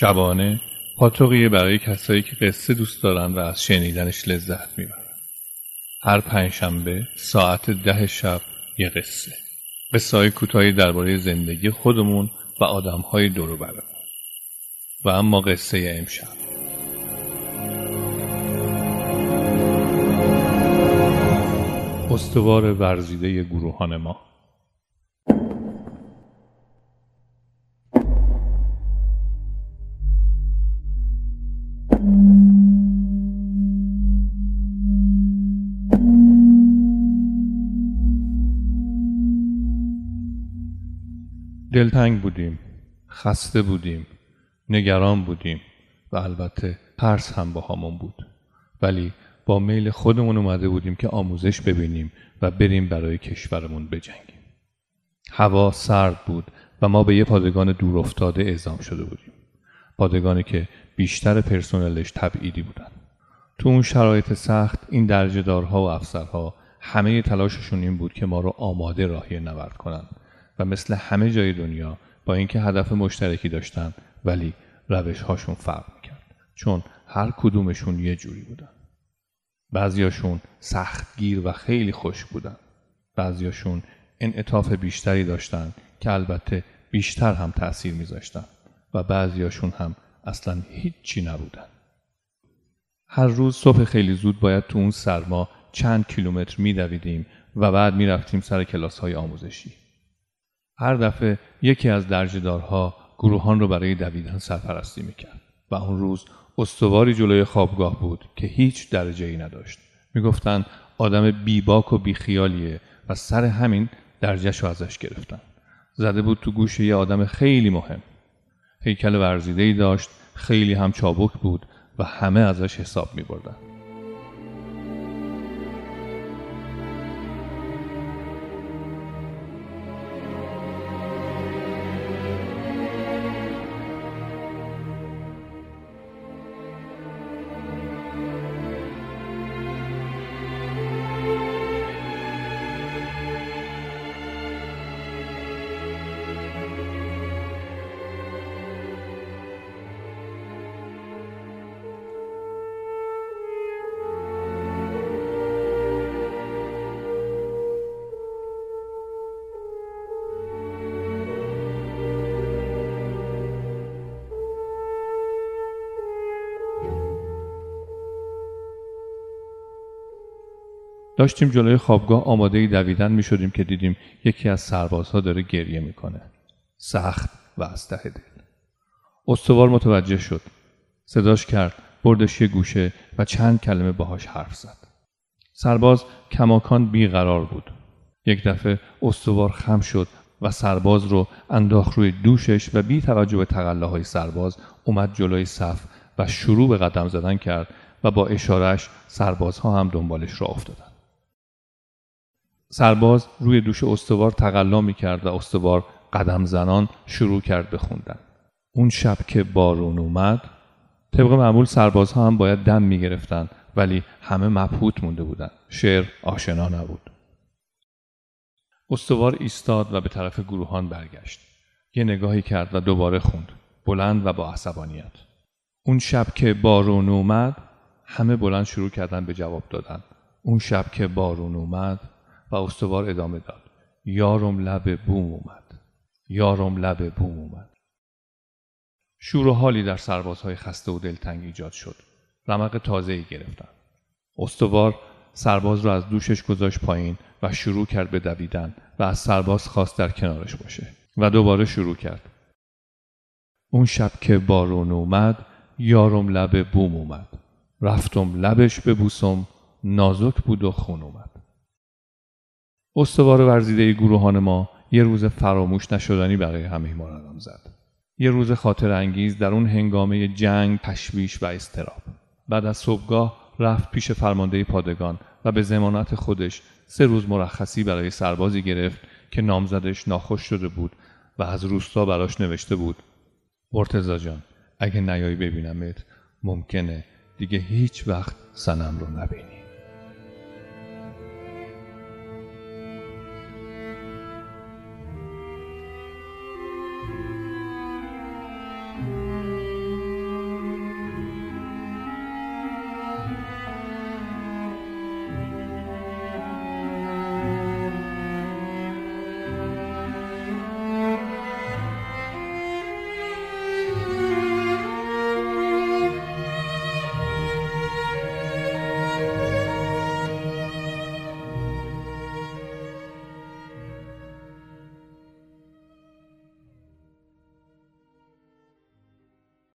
شبانه پاتوقیه برای کسایی که قصه دوست دارن و از شنیدنش لذت می‌برن. هر پنجشنبه ساعت ده شب یه قصه. قصه های کوتاهی درباره زندگی خودمون و آدم های دور برمون. و اما قصه امشب. استوار ورزیده گروهان ما. دلتنگ بودیم خسته بودیم نگران بودیم و البته ترس هم با همون بود. ولی با میل خودمون اومده بودیم که آموزش ببینیم و بریم برای کشورمون بجنگیم. هوا سرد بود و ما به یه پادگان دور افتاده اعزام شده بودیم. پادگانی که بیشتر پرسنلش تبعیدی بودن. تو اون شرایط سخت این درجه دارها و افسرها همه تلاششون این بود که ما رو آماده راهی نورد کنند. و مثل همه جای دنیا با اینکه هدف مشترکی داشتن ولی روش هاشون فرق می‌کرد. چون هر کدومشون یه جوری بودن. بعضیاشون سختگیر و خیلی خوش بودن. بعضیاشون انعطاف بیشتری داشتن که البته بیشتر هم تأثیر میذاشتن و بعضیاشون هم اصلا هیچی نبودن. هر روز صبح خیلی زود باید تو اون سرما چند کیلومتر میدویدیم و بعد می‌رفتیم سر کلاس های آموزشی. هر دفعه یکی از درجهدارها گروهان رو برای دویدن سرپرستی می‌کرد و اون روز استواری جلوی خوابگاه بود که هیچ درجه ای نداشت. می‌گفتن آدم بیباک و بیخیالیه و سر همین درجهش رو ازش گرفتن. زده بود تو گوش یه آدم خیلی مهم. هیکل ورزیده ای داشت خیلی هم چابک بود و همه ازش حساب می بردن. داشتیم جلوی خوابگاه آماده دویدن می شدیم که دیدیم یکی از سربازها داره گریه می‌کنه. سخت و از ته دل. استوار متوجه شد. صداش کرد. بردش یه گوشه و چند کلمه باهاش حرف زد. سرباز کماکان بیقرار بود. یک دفعه استوار خم شد و سرباز رو انداخت روی دوشش و بی توجه به تقلاهای سرباز اومد جلوی صف و شروع به قدم زدن کرد و با اشارش سربازها هم دنبالش را افتادن. سرباز روی دوش استوار تقلا می کرد و استوار قدم زنان شروع کرد بخوندن اون شب که بارون اومد طبق معمول سربازها هم باید دم می گرفتن ولی همه مبهوت مونده بودن. شعر آشنا نبود. استوار ایستاد و به طرف گروهان برگشت. یه نگاهی کرد و دوباره خوند. بلند و با عصبانیت. اون شب که بارون اومد همه بلند شروع کردن به جواب دادن. اون شب که بارون اومد و استوار ادامه داد. یارم لب بوم اومد. یارم لب بوم اومد. شور و حالی در سربازهای خسته و دلتنگ ایجاد شد. رمق تازه ای گرفتن. استوار سرباز را از دوشش گذاشت پایین و شروع کرد به دویدن و از سرباز خواست در کنارش باشه و دوباره شروع کرد. اون شب که بارون اومد یارم لب بوم اومد. رفتم لبش ببوسم نازک بود و خون اومد. استوار ورزیده گروهان ما یه روز فراموش نشدنی برای همه ما رقم زد. یه روز خاطر انگیز در اون هنگامه جنگ، تشویش و استراب. بعد از صبحگاه رفت پیش فرمانده پادگان و به زمانت خودش سه روز مرخصی برای سربازی گرفت که نامزدش ناخوش شده بود و از روستا براش نوشته بود مرتزا جان اگه نیایی ببینمت ممکنه دیگه هیچ وقت سنم رو نبینی